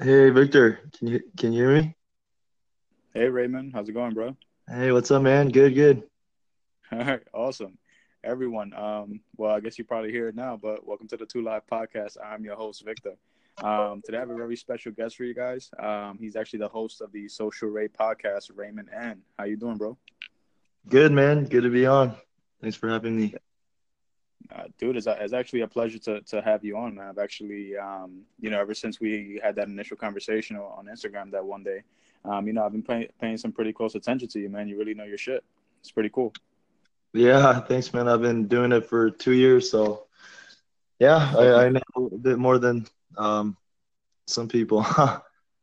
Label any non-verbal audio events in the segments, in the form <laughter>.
Hey Victor, can you can you hear me? Hey Raymond, how's it going, bro? Hey, what's up, man? Good, good. <laughs> All right, awesome. Everyone, um, well, I guess you probably hear it now, but welcome to the Two Live Podcast. I'm your host, Victor. Um, today I have a very special guest for you guys. Um, he's actually the host of the Social Ray podcast, Raymond N. How you doing, bro? Good, man. Good to be on. Thanks for having me. Uh, dude, it's, it's actually a pleasure to, to have you on, man. I've actually, um, you know, ever since we had that initial conversation on Instagram that one day, um, you know, I've been pay- paying some pretty close attention to you, man. You really know your shit. It's pretty cool. Yeah, thanks, man. I've been doing it for two years, so yeah, I, I know a bit more than um, some people. <laughs>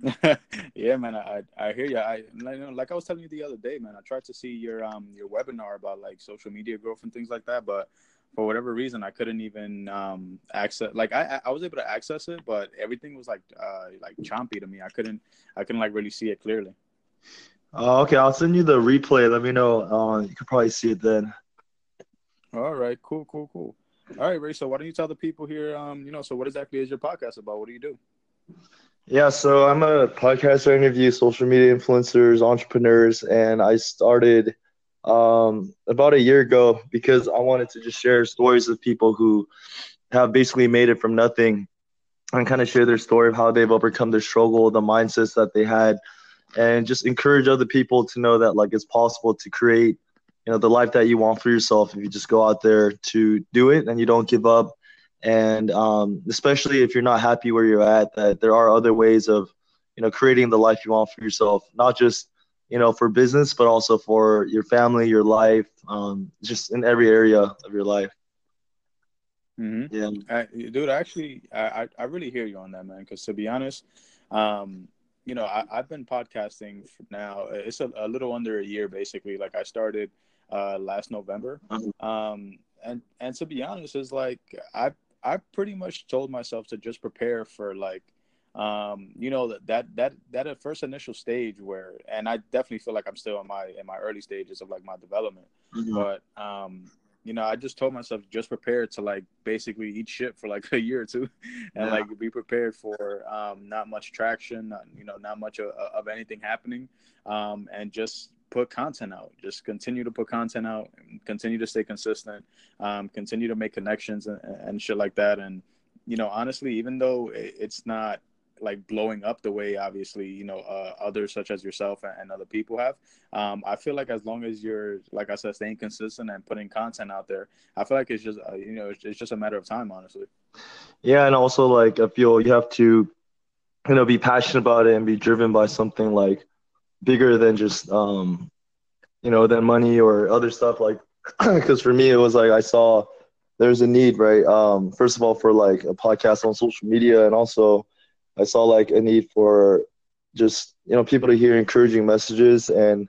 <laughs> yeah, man, I I hear you. I like I was telling you the other day, man. I tried to see your um your webinar about like social media growth and things like that, but for whatever reason, I couldn't even um, access. Like I, I was able to access it, but everything was like uh, like chompy to me. I couldn't, I couldn't like really see it clearly. Oh, okay, I'll send you the replay. Let me know. Uh, you can probably see it then. All right, cool, cool, cool. All right, Ray. So why don't you tell the people here? Um, you know, so what exactly is your podcast about? What do you do? Yeah, so I'm a podcaster. I interview social media influencers, entrepreneurs, and I started um, about a year ago because I wanted to just share stories of people who have basically made it from nothing and kind of share their story of how they've overcome their struggle, the mindsets that they had, and just encourage other people to know that like it's possible to create, you know, the life that you want for yourself if you just go out there to do it and you don't give up. And um, especially if you're not happy where you're at, that there are other ways of, you know, creating the life you want for yourself, not just you know, for business, but also for your family, your life, um, just in every area of your life. Mm-hmm. Yeah, I, dude. Actually, I I really hear you on that, man. Because to be honest, um, you know, I, have been podcasting now. It's a, a, little under a year, basically. Like I started uh, last November, uh-huh. um, and and to be honest, is like I I pretty much told myself to just prepare for like um, you know that that that that first initial stage where, and I definitely feel like I'm still in my in my early stages of like my development, mm-hmm. but um, you know, I just told myself just prepare to like basically eat shit for like <laughs> a year or two, and yeah. like be prepared for um, not much traction, not, you know, not much of, of anything happening, um, and just put content out. Just continue to put content out, continue to stay consistent, um, continue to make connections and, and shit like that. And you know, honestly, even though it's not like blowing up the way obviously you know uh, others such as yourself and, and other people have. Um, i feel like as long as you're like i said staying consistent and putting content out there i feel like it's just uh, you know it's, it's, just a matter of time honestly. Yeah and also like i feel you have to you know be passionate about it and be driven by something like bigger than just um you know than money or other stuff like <clears throat> because for me it was like i saw there's a need right? Um first of all for like a podcast on social media and also I saw like a need for just you know people to hear encouraging messages and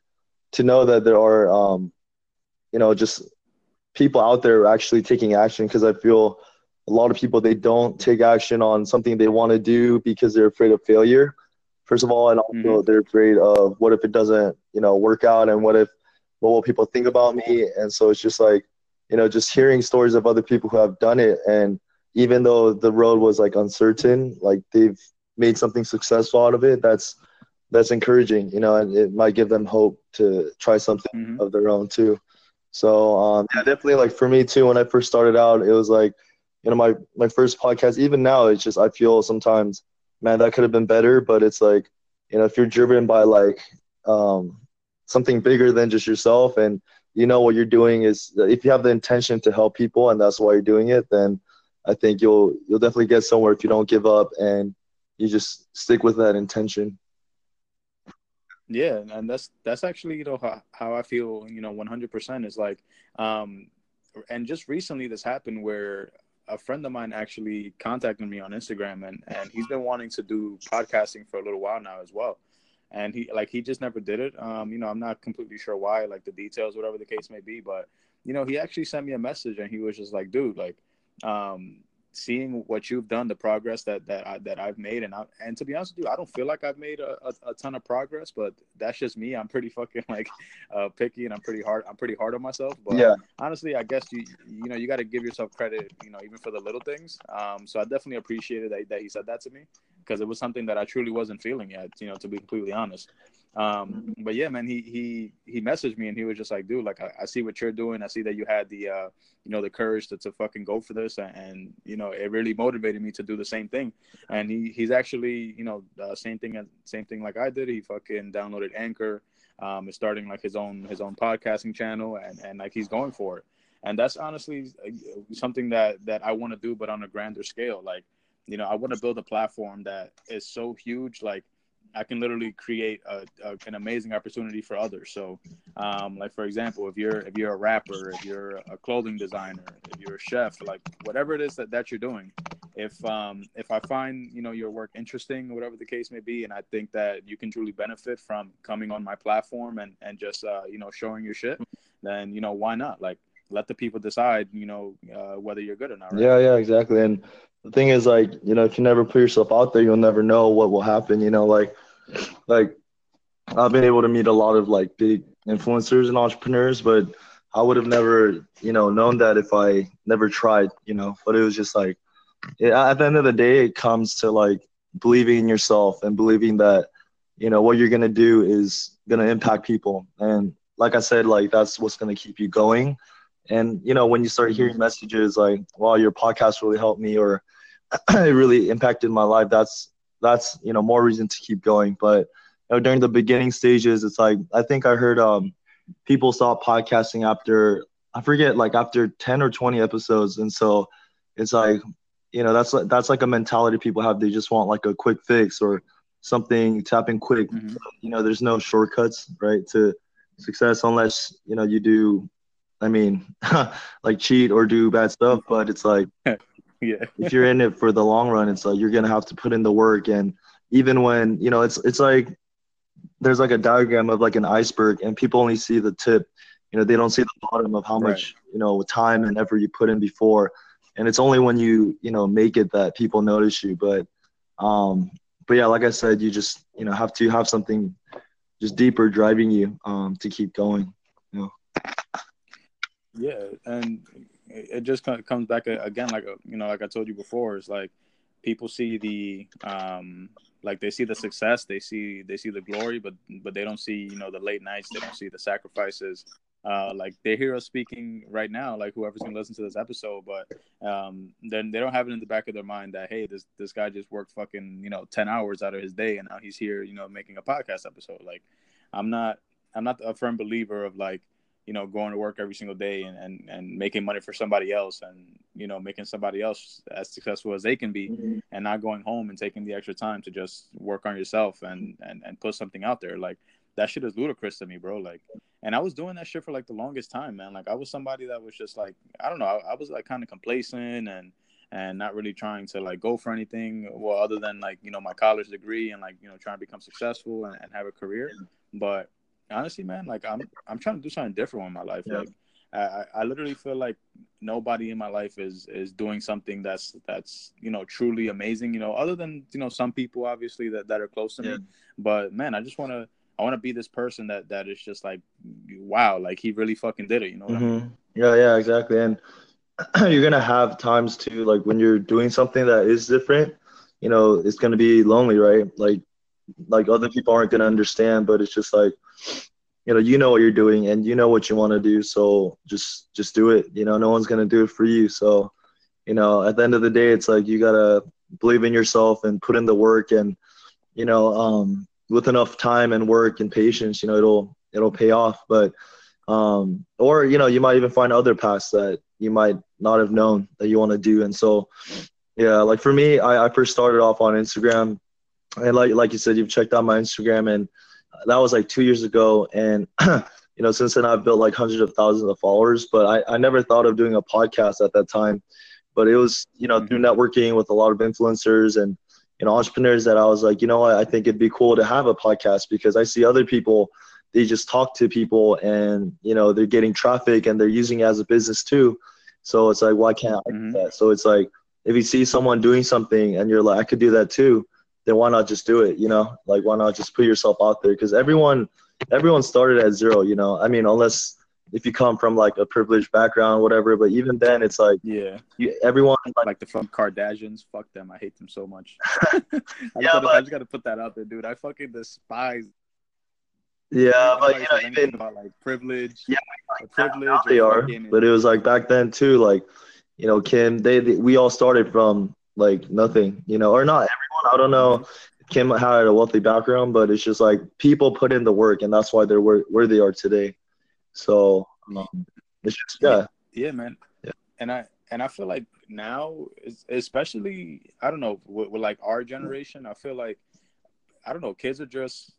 to know that there are um, you know just people out there actually taking action because I feel a lot of people they don't take action on something they want to do because they're afraid of failure first of all and also mm-hmm. they're afraid of what if it doesn't you know work out and what if what will people think about me and so it's just like you know just hearing stories of other people who have done it and even though the road was like uncertain like they've made something successful out of it, that's that's encouraging, you know, and it might give them hope to try something mm-hmm. of their own too. So um, yeah, definitely like for me too. When I first started out, it was like, you know, my my first podcast. Even now, it's just I feel sometimes, man, that could have been better. But it's like, you know, if you're driven by like um, something bigger than just yourself, and you know what you're doing is, if you have the intention to help people, and that's why you're doing it, then I think you'll you'll definitely get somewhere if you don't give up and you just stick with that intention. Yeah, and that's that's actually you know how, how I feel. You know, one hundred percent is like, um, and just recently this happened where a friend of mine actually contacted me on Instagram, and and he's been wanting to do podcasting for a little while now as well. And he like he just never did it. Um, you know, I'm not completely sure why, like the details, whatever the case may be. But you know, he actually sent me a message, and he was just like, "Dude, like, um, seeing what you've done, the progress that that I, that I've made, and I, and to be honest with you, I don't feel like I've made a, a, a ton of progress, but that's just me. I'm pretty fucking <laughs> like uh, picky, and I'm pretty hard. I'm pretty hard on myself. But yeah. honestly, I guess you you know you got to give yourself credit, you know, even for the little things. Um, so I definitely appreciated that, that he said that to me, because it was something that I truly wasn't feeling yet. You know, to be completely honest. Um, but yeah, man, he he he messaged me and he was just like, dude, like I, I see what you're doing. I see that you had the uh, you know the courage to, to fucking go for this, and, and, you know it really motivated me to do the same thing. And he he's actually you know uh, same thing same thing like I did. He fucking downloaded Anchor, um, is starting like his own his own podcasting channel, and and like he's going for it. And that's honestly uh, something that that I want to do, but on a grander scale. Like you know, I want to build a platform that is so huge, like I can literally create a, a, an amazing opportunity for others. So, um, like for example, if you're if you're a rapper, if you're a clothing designer, if you're a chef, like whatever it is that, that you're doing, if um, if I find you know your work interesting, whatever the case may be, and I think that you can truly benefit from coming on my platform and and just uh, you know showing your shit, then you know why not? Like let the people decide, you know, uh, whether you're good or not. Right? Yeah, yeah, exactly. And the thing is like you know if you never put yourself out there you'll never know what will happen you know like like i've been able to meet a lot of like big influencers and entrepreneurs but i would have never you know known that if i never tried you know but it was just like it, at the end of the day it comes to like believing in yourself and believing that you know what you're going to do is going to impact people. And like i said like that's what's going to keep you going and you know, when you start hearing messages like, "Wow, your podcast really helped me," or <clears throat> "It really impacted my life," that's that's you know more reason to keep going. But you know, during the beginning stages, it's like I think I heard um, people stop podcasting after I forget like after ten or twenty episodes, and so it's like you know that's that's like a mentality people have. They just want like a quick fix or something to happen quick. Mm-hmm. You know, there's no shortcuts right to success unless you know you do I mean, <laughs> like cheat or do bad stuff, but it's like, <laughs> yeah, if you're in it for the long run, it's like you're gonna have to put in the work. And even when you know, it's it's like there's like a diagram of like an iceberg, and people only see the tip. You know, they don't see the bottom of how right. much you know time and effort you put in before. And it's only when you you know make it that people notice you. But um, but yeah, like I said, you just you know have to have something just deeper driving you um to keep going. You know. Yeah, and it just comes back again, like uh, you know, like I told you before, it's like people see the um like they see the success they see they see the glory but but they don't see you know the late nights they don't see the sacrifices. Uh like they hear us speaking right now like whoever's gonna listen to this episode but um then they don't have it in the back of their mind that hey this this guy just worked fucking you know 10 hours out of his day and now he's here you know making a podcast episode. Like i'm not i'm not a firm believer of like you know, going to work every single day and, and, and making money for somebody else and, you know, making somebody else as successful as they can be mm-hmm. and not going home and taking the extra time to just work on yourself and, and, and put something out there. Like that shit is ludicrous to me, bro. Like, and I was doing that shit for like the longest time, man. Like I was somebody that was just like, I don't know, I, I was like kind of complacent and, and not really trying to like go for anything well other than like you know my college degree and like you know trying to become successful and, and have a career but honestly, man, like I'm I'm trying to do something different with my life. Yeah. Like I, I literally feel like nobody in my life is is doing something that's that's you know truly amazing. You know, other than you know some people obviously that that are close to yeah. me. But man, I just want to I want to be this person that that is just like wow, like he really fucking did it. You know mm-hmm. I mean? Mm-hmm. Yeah, yeah, exactly. And <clears throat> you're gonna have times too, like when you're doing something that is different. You know, it's gonna be lonely, right? Like like other people aren't going to understand but it's just like you know you know what you're doing and you know what you want to do so just just do it you know no one's going to do it for you. So you know at the end of the day it's like you got to believe in yourself and put in the work and you know um, with enough time and work and patience you know it'll it'll pay off. But um, or you know you might even find other paths that you might not have known that you want to do. And so yeah like for me I, I first started off on instagram. And like like you said, you've checked out my Instagram, and that was like two years ago. And <clears throat> you know, since then I've built like hundreds of thousands of followers. But I, I never thought of doing a podcast at that time. But it was you know through networking with a lot of influencers and you know entrepreneurs that I was like, you know what, I think it'd be cool to have a podcast because I see other people they just talk to people and you know they're getting traffic and they're using it as a business too. So it's like, why can't I do mm-hmm. that? So it's like if you see someone doing something and you're like, I could do that too then why not just do it? You know, like why not just put yourself out there? Because everyone, everyone started at zero. You know, I mean, unless if you come from like a privileged background, whatever. But even then, it's like yeah, you, everyone like, like the from Kardashians. Fuck them. I hate them so much. <laughs> <laughs> I yeah, gotta, but I just gotta put that out there, dude. I fucking despise. Yeah, but you know, even about like privilege. Yeah, like, privilege. They are, but it was like back then too. Like, you know, Kim. They, they we all started from like nothing. You know, or not everyone. I don't know. Kim had a wealthy background, but it's just like people put in the work, and that's why they're where, where they are today. So um, it's just yeah, yeah, man. Yeah. And I and I feel like now, especially I don't know, with, with like our generation, I feel like I don't know, kids are just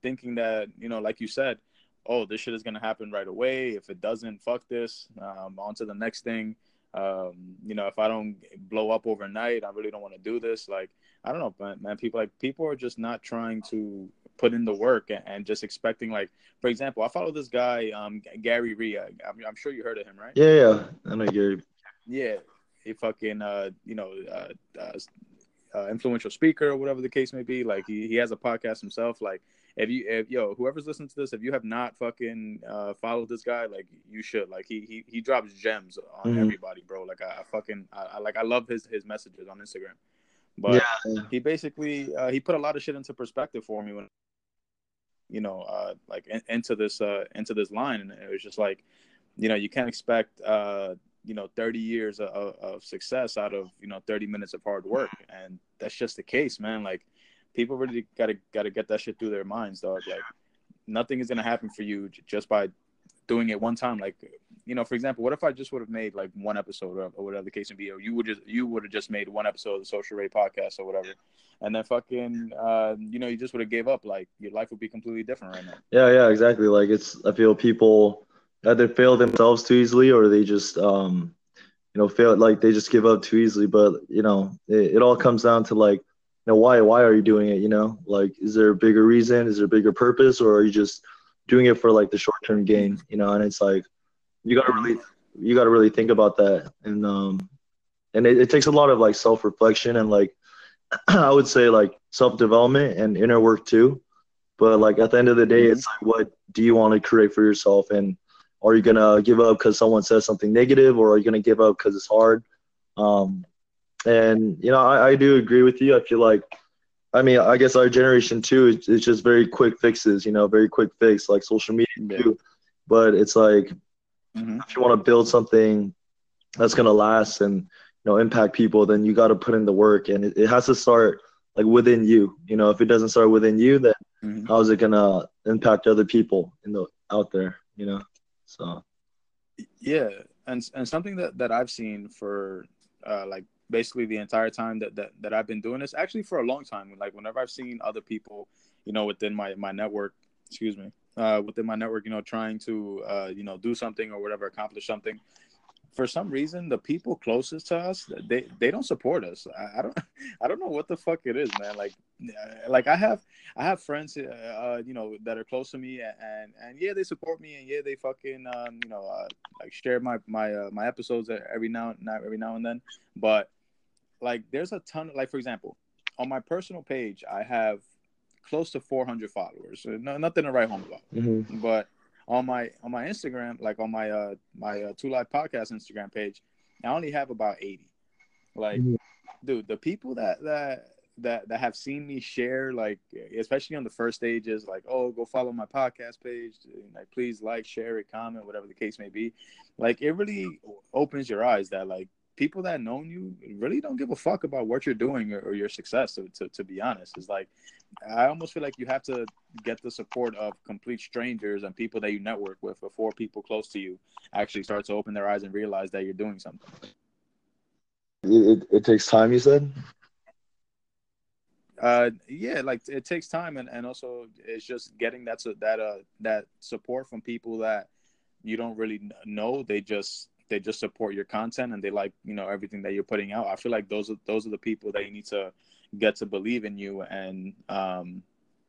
thinking that you know, like you said, oh, this shit is gonna happen right away. If it doesn't, fuck this. Um, on to the next thing. Um, you know, if I don't blow up overnight, I really don't want to do this. Like, I don't know, man, man. People like people are just not trying to put in the work and, and, just expecting like for example i follow this guy um Gary Vee I'm, I'm sure you heard of him right yeah yeah i know gary yeah he fucking uh you know uh, uh, uh, influential speaker or whatever the case may be like he, he has a podcast himself like if you if yo whoever's listening to this if you have not fucking uh followed this guy like you should like he he, he drops gems on mm-hmm. everybody bro like I, I fucking I, I, like i love his his messages on instagram but yeah. he basically uh, he put a lot of shit into perspective for me when you know, uh, like in, into this uh, into this line, and it was just like, you know, you can't expect uh, you know 30 years of, of success out of you know 30 minutes of hard work, and that's just the case, man. Like people really gotta gotta get that shit through their minds, dog. Like nothing is gonna happen for you just by doing it one time. Like you know, for example, what if I just would have made like one episode or, or whatever the case may be, or you would just you would have just made one episode of the Social Ray podcast or whatever, and then fucking, uh, you know, you just would have gave up. Like your life would be completely different right now. Yeah, yeah, exactly. Like it's, I feel people either fail themselves too easily or they just, um, you know, fail like they just give up too easily. But you know, it, it all comes down to like, know, why why are you doing it? You know, like is there a bigger reason? Is there a bigger purpose, or are you just doing it for like the short term gain? You know, and it's like you gotta really you gotta really think about that, and um, and it, it takes a lot of like self reflection and like <clears throat> I would say like self development and inner work too. But like at the end of the day, mm-hmm. it's like what do you want to create for yourself, and are you gonna give up because someone says something negative, or are you gonna give up because it's hard? Um, and you know, I, I do agree with you. I feel like, I mean, I guess our generation too is, is just very quick fixes. You know, very quick fix like social media yeah. too. But it's like mm-hmm. if you want to build something that's gonna last and you know impact people then you got to put in the work and it, it, has to start like within you you know if it doesn't start within you then mm-hmm. how is it gonna impact other people in the out there you know so yeah and and something that that i've seen for uh like basically the entire time that that, that i've been doing this actually for a long time. Like whenever i've seen other people you know within my my network excuse me uh within my network you know trying to uh you know do something or whatever accomplish something for some reason the people closest to us they they don't support us. I, I, don't <laughs> i don't know what the fuck it is man. Like uh, like i have i have friends uh, uh, you know that are close to me and and yeah they support me and yeah they fucking um you know uh, like share my my uh, my episodes every now not every now and then. But like there's a ton of, like for example on my personal page i have close to 400 followers. No, nothing to write home about. Mm-hmm. but on my on my Instagram, like on my uh my uh, Two Live Podcast Instagram page, I only have about eighty. Like, mm-hmm. dude, the people that that that that have seen me share, like especially on the first stages, like oh, go follow my podcast page, like please like, share it, comment, whatever the case may be. Like it really opens your eyes that like people that known you really don't give a fuck about what you're doing or, or your success. To, to, to be honest, it's like I almost feel like you have to get the support of complete strangers and people that you network with before people close to you actually start to open their eyes and realize that you're doing something. It, it takes time, you said. Uh, yeah, like it takes time, and, and also it's just getting that that uh that support from people that you don't really know. They just they just support your content and they like you know everything that you're putting out. I feel like those are those are the people that you need to get to believe in you and um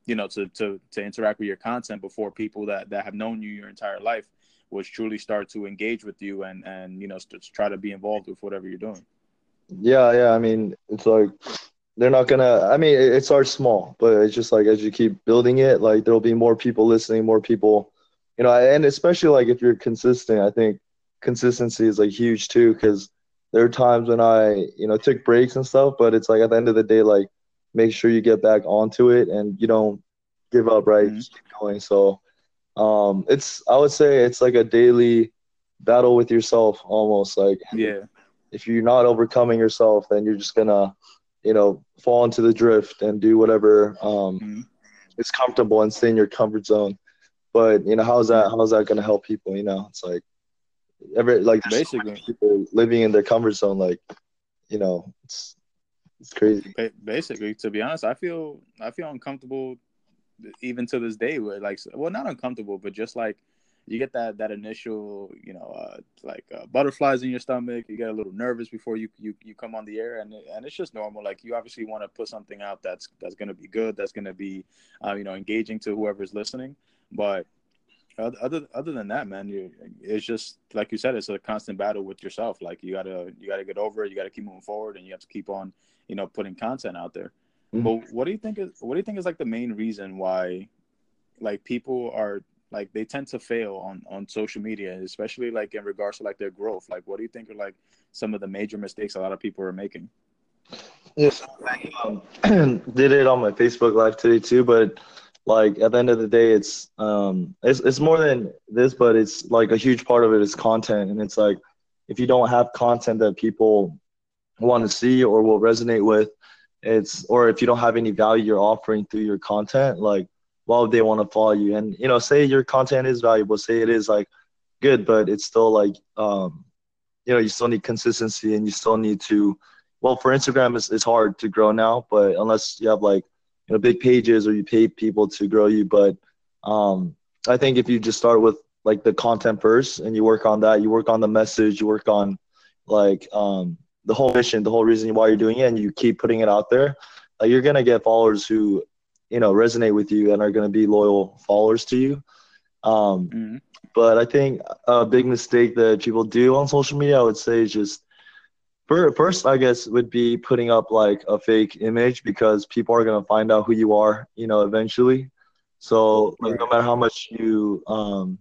you know to to to interact with your content before people that that have known you your entire life which truly start to engage with you and and you know to try to be involved with whatever you're doing. Yeah yeah i mean it's like they're not gonna i mean it starts small but it's just like as you keep building it like there'll be more people listening more people you know, and especially like if you're consistent, I think consistency is like huge too because there are times when I, you know, took breaks and stuff, but it's like at the end of the day, like make sure you get back onto it and you don't give up, right? Mm-hmm. Just keep going. So um it's I would say it's like a daily battle with yourself almost like yeah. If you're not overcoming yourself, then you're just gonna, you know, fall into the drift and do whatever um mm-hmm. is comfortable and stay in your comfort zone. But you know, how's that how's that gonna help people? You know, it's like every like basically so people living in their comfort zone, like you know, it's it's crazy. Basically, to be honest, I feel I feel uncomfortable even to this day. With like, well, not uncomfortable, but just like you get that that initial, you know, uh, like uh, butterflies in your stomach. You get a little nervous before you you, you come on the air, and and it's just normal. Like you obviously want to put something out that's that's going to be good, that's going to be, uh, you know, engaging to whoever's listening. But other other than that, man, you it's just like you said, it's a constant battle with yourself. Like you gotta you gotta get over it. You gotta keep moving forward, and you have to keep on, you know, putting content out there. Mm-hmm. But what do you think is what do you think is like the main reason why, like people are like they tend to fail on on social media, especially like in regards to like their growth. Like, what do you think are like some of the major mistakes a lot of people are making? Yes, I um, <clears throat> did it on my Facebook Live today too, but like at the end of the day it's um it's, it's more than this but it's like a huge part of it is content. And it's like if you don't have content that people want to see or will resonate with it's or if you don't have any value you're offering through your content like why would they want to follow you? And you know say your content is valuable say it is like good but it's still like um you know you still need consistency and you still need to well for instagram it's, it's hard to grow now but unless you have like know big pages or you pay people to grow you but um, i think if you just start with like the content first and you work on that you work on the message you work on like um, the whole mission the whole reason why you're doing it and you keep putting it out there like you're gonna get followers who you know resonate with you and are gonna be loyal followers to you um, mm-hmm. but i think a big mistake that people do on social media i would say is just First, I guess would be putting up like a fake image because people are gonna find out who you are, you know, eventually. So like, no matter how much you, um,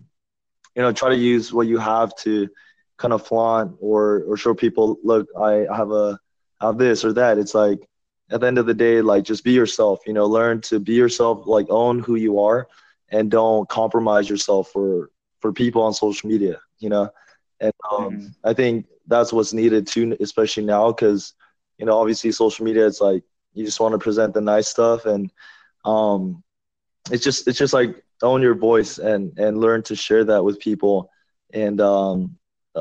you know, try to use what you have to kind of flaunt or or show people, look, I have a have this or that. It's like at the end of the day, like just be yourself. You know, learn to be yourself, like own who you are, and don't compromise yourself for for people on social media. You know, and um, mm-hmm. I think that's what's needed too, especially now because you know obviously social media it's like you just want to present the nice stuff and um, it's just it's just like own your voice and and learn to share that with people and um,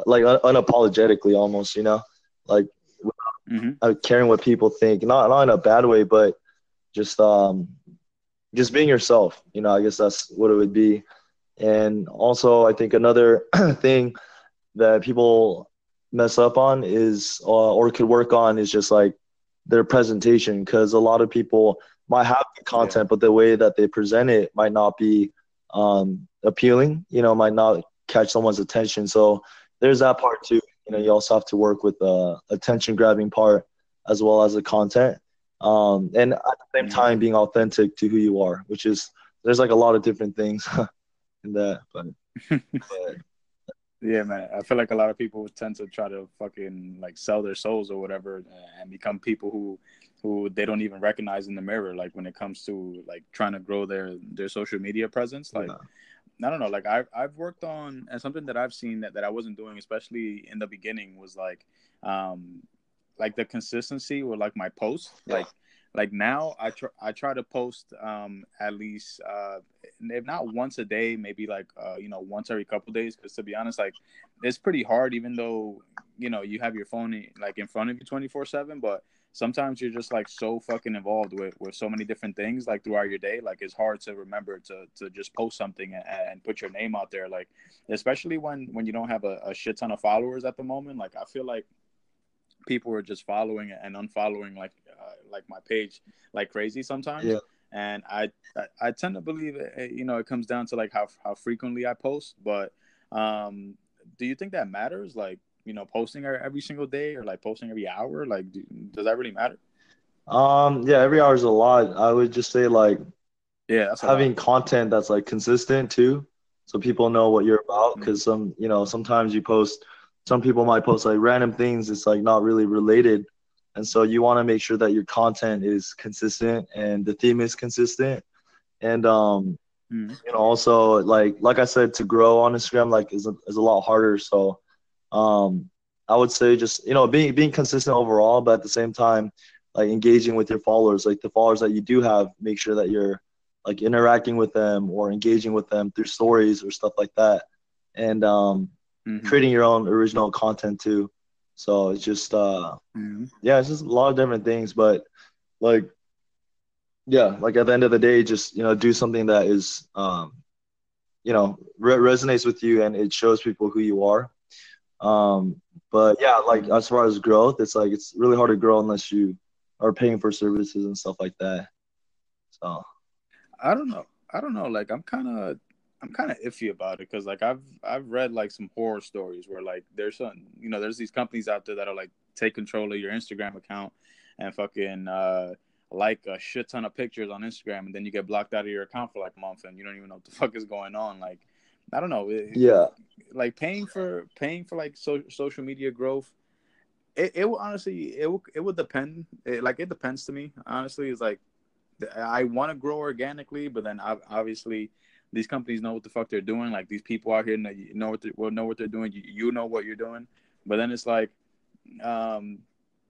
like un- unapologetically almost you know like mm-hmm. caring what people think not not in a bad way but just um just being yourself you know i guess that's what it would be and also i think another <clears throat> thing that people mess up on is uh, or could work on is just like their presentation because a lot of people might have the content yeah. but the way that they present it might not be um, appealing you know might not catch someone's attention so there's that part too you know you also have to work with the attention grabbing part as well as the content um, and at the same mm-hmm. time being authentic to who you are which is there's like a lot of different things <laughs> in that but, but <laughs> yeah, man. I feel like a lot of people tend to try to fucking like sell their souls or whatever and become people who who they don't even recognize in the mirror like when it comes to like trying to grow their their social media presence like yeah. I don't know like I've, I've worked on and something that I've seen that, that I wasn't doing especially in the beginning was like um like the consistency with like my posts yeah. like like now I try I try to post um at least uh if not once a day maybe like uh you know once every couple days because to be honest like it's pretty hard even though you know you have your phone like in front of you 24 7 but sometimes you're just like so fucking involved with with so many different things like throughout your day like it's hard to remember to to just post something and, and put your name out there like especially when when you don't have a, a shit ton of followers at the moment like i feel like people are just following and unfollowing like uh, like my page like crazy sometimes. Yeah. And I, I, I tend to believe it, you know it comes down to like how how frequently I post. But um, do you think that matters? Like you know, posting every single day or like posting every hour? Like, do, does that really matter? Um, yeah, every hour is a lot. I would just say like, yeah, having content that's like consistent too. so people know what you're about. Because mm-hmm. some, you know, sometimes you post, some people might post like random things. It's like not really related, and so you want to make sure that your content is consistent and the theme is consistent. And um, mm. you know, also like like I said, to grow on Instagram like is a, is a lot harder. So um, I would say just you know being being consistent overall, but at the same time, like engaging with your followers, like the followers that you do have, make sure that you're like interacting with them or engaging with them through stories or stuff like that, and um, mm-hmm. creating your own original content too. So it's just uh, mm-hmm. yeah, it's just a lot of different things, but like yeah, like at the end of the day, just you know do something that is um, you know re- resonates with you and it shows people who you are um, but yeah, like as far as growth, it's like it's really hard to grow unless you are paying for services and stuff like that. So I don't know. I don't know. Like I'm kind of I'm kind of iffy about it because like I've I've read like some horror stories where like there's some you know there's these companies out there that are like take control of your Instagram account and fucking uh like a shit ton of pictures on Instagram and then you get blocked out of your account for like a month and you don't even know what the <laughs> fuck is going on like I don't know. Yeah. Like paying for paying for like so, social media growth. It, it will honestly it will it would depend. It, like it depends to me. Honestly, it's like I want to grow organically, but then obviously these companies know what the fuck they're doing. Like these people out here know what they will know what they're doing. You, you know what you're doing, but then it's like, um,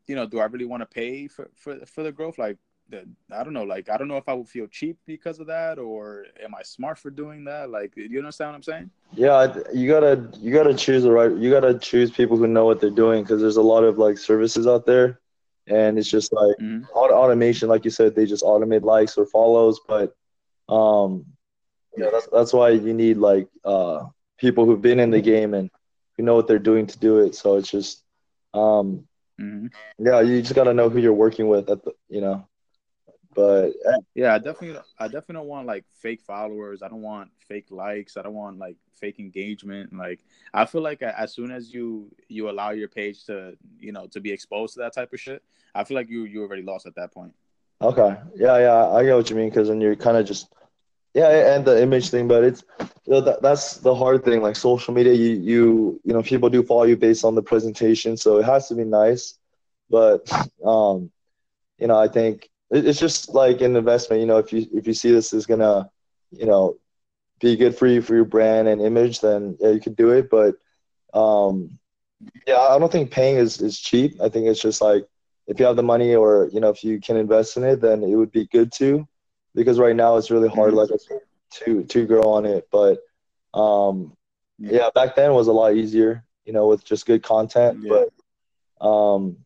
you know, do I really want to pay for, for for the growth? Like I don't know, like I don't know if I would feel cheap because of that, or am I smart for doing that? Like, you understand what I'm saying? Yeah, you gotta you gotta choose the right. You gotta choose people who know what they're doing because there's a lot of like services out there, and it's just like mm-hmm. automation, like you said, they just automate likes or follows, but um, yeah, that's that's why you need like uh people who've been in the game and who know what they're doing to do it. So it's just um, mm-hmm. yeah, you just gotta know who you're working with at the you know but yeah, I definitely, I definitely don't want like fake followers. I don't want fake likes. I don't want like fake engagement. Like I feel like as soon as you you allow your page to you know to be exposed to that type of shit, I feel like you you already lost at that point. Okay. Yeah, yeah, I get what you mean because then you're kind of just yeah, and the image thing, but it's you know, that, that's the hard thing. Like social media, you you you know people do follow you based on the presentation, so it has to be nice. But <laughs> um, you know, I think it's just like an investment. You know, if you if you see this is gonna, you know, be good for you for your brand and image, then yeah, you could do it. But um, yeah, I don't think paying is is cheap. I think it's just like if you have the money or you know if you can invest in it, then it would be good to. Because right now it's really hard, like to to grow on it. But um, yeah, back then was a lot easier, you know, with just good content. Yeah. But um,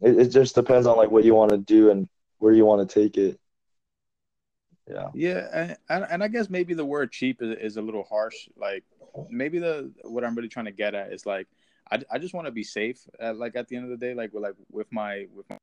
it, it just depends on like what you want to do and where you want to take it. Yeah. Yeah, and and I guess maybe the word cheap is, is a little harsh. Like maybe the what I'm really trying to get at is like I, I just want to be safe. At, like at the end of the day, like with like with my with my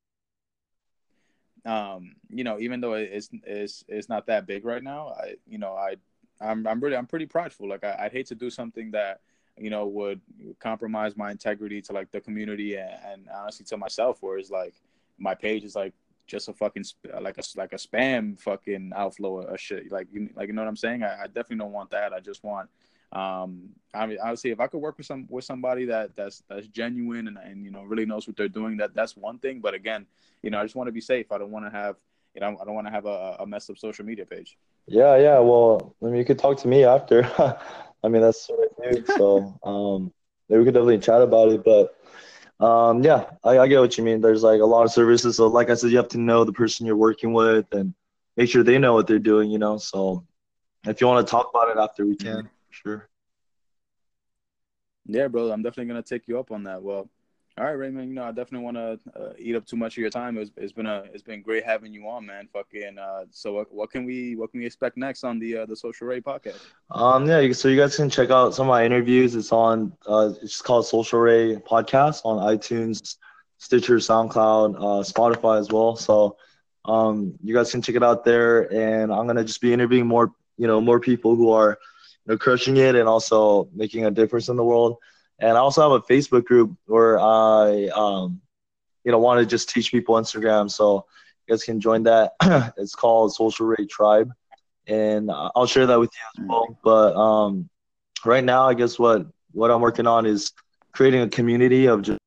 um you know even though it's it's it's not that big right now i you know i i'm, I'm really i'm pretty prideful like I, i'd hate to do something that you know would compromise my integrity to like the community and, and honestly to myself whereas like my page is like just a fucking like a like a spam fucking outflow of shit. Like you like you know what I'm saying? I, I definitely don't want that. I just want um I mean honestly if I could work with some with somebody that that's that's genuine and, and you know really knows what they're doing that that's one thing. But again you know I just want to be safe. I don't want to have you know I don't want to have a, a messed up social media page. Yeah yeah. Well I mean you could talk to me after. <laughs> I mean that's what I do so um maybe we could definitely chat about it. But um, yeah, I, I, get what you mean. There's like a lot of services. So like I said, you have to know the person you're working with and make sure they know what they're doing, you know. So if you want to talk about it after we can, sure. Yeah, bro, I'm definitely gonna take you up on that. Well, all right, Raymond. You know, I definitely want to uh, eat up too much of your time. It's, it's been a it's been great having you on, man. Fucking. Uh, so what, what can we what can we expect next on the uh, the Social Ray podcast? Um, yeah. So you guys can check out some of my interviews. It's on. Uh, it's called Social Ray Podcast on iTunes, Stitcher, SoundCloud, uh, Spotify as well. So, um, you guys can check it out there. And I'm gonna just be interviewing more, you know, more people who are, you know, crushing it and also making a difference in the world. And I also have a Facebook group where I, um, you know, want to just teach people Instagram. So you guys can join that. <clears throat> it's called Social Ray Tribe. and I'll share that with you as well. But um, right now, I guess what what I'm working on is creating a community of just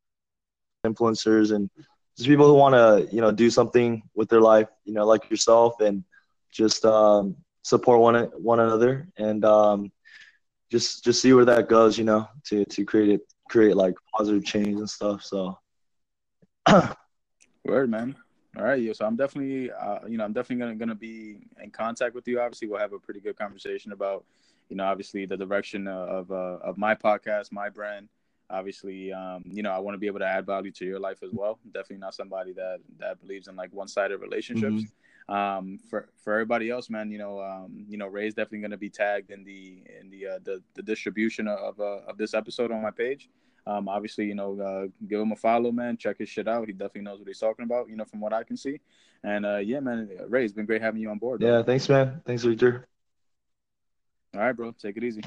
influencers and just people who want to you know do something with their life, you know, like yourself, and just um, support one one another and um, just just see where that goes, you know, to to create it create like positive change and stuff. So, <clears throat> word man. All right, yeah. So I'm definitely, uh, you know, I'm definitely gonna gonna be in contact with you. Obviously, we'll have a pretty good conversation about, you know, obviously the direction of uh, of my podcast, my brand. Obviously, um, you know, I want to be able to add value to your life as well. Definitely not somebody that that believes in like one sided relationships. Mm-hmm. Um, for for everybody else, man, you know, um, you know, Ray's definitely gonna be tagged in the in the uh, the, the distribution of uh, of this episode on my page. Um, obviously, you know, uh, give him a follow, man. Check his shit out. He definitely knows what he's talking about, you know, from what I can see. And uh, yeah, man, Ray, it's been great having you on board. Bro. Yeah, thanks, man. Thanks, Victor. All right, bro. Take it easy.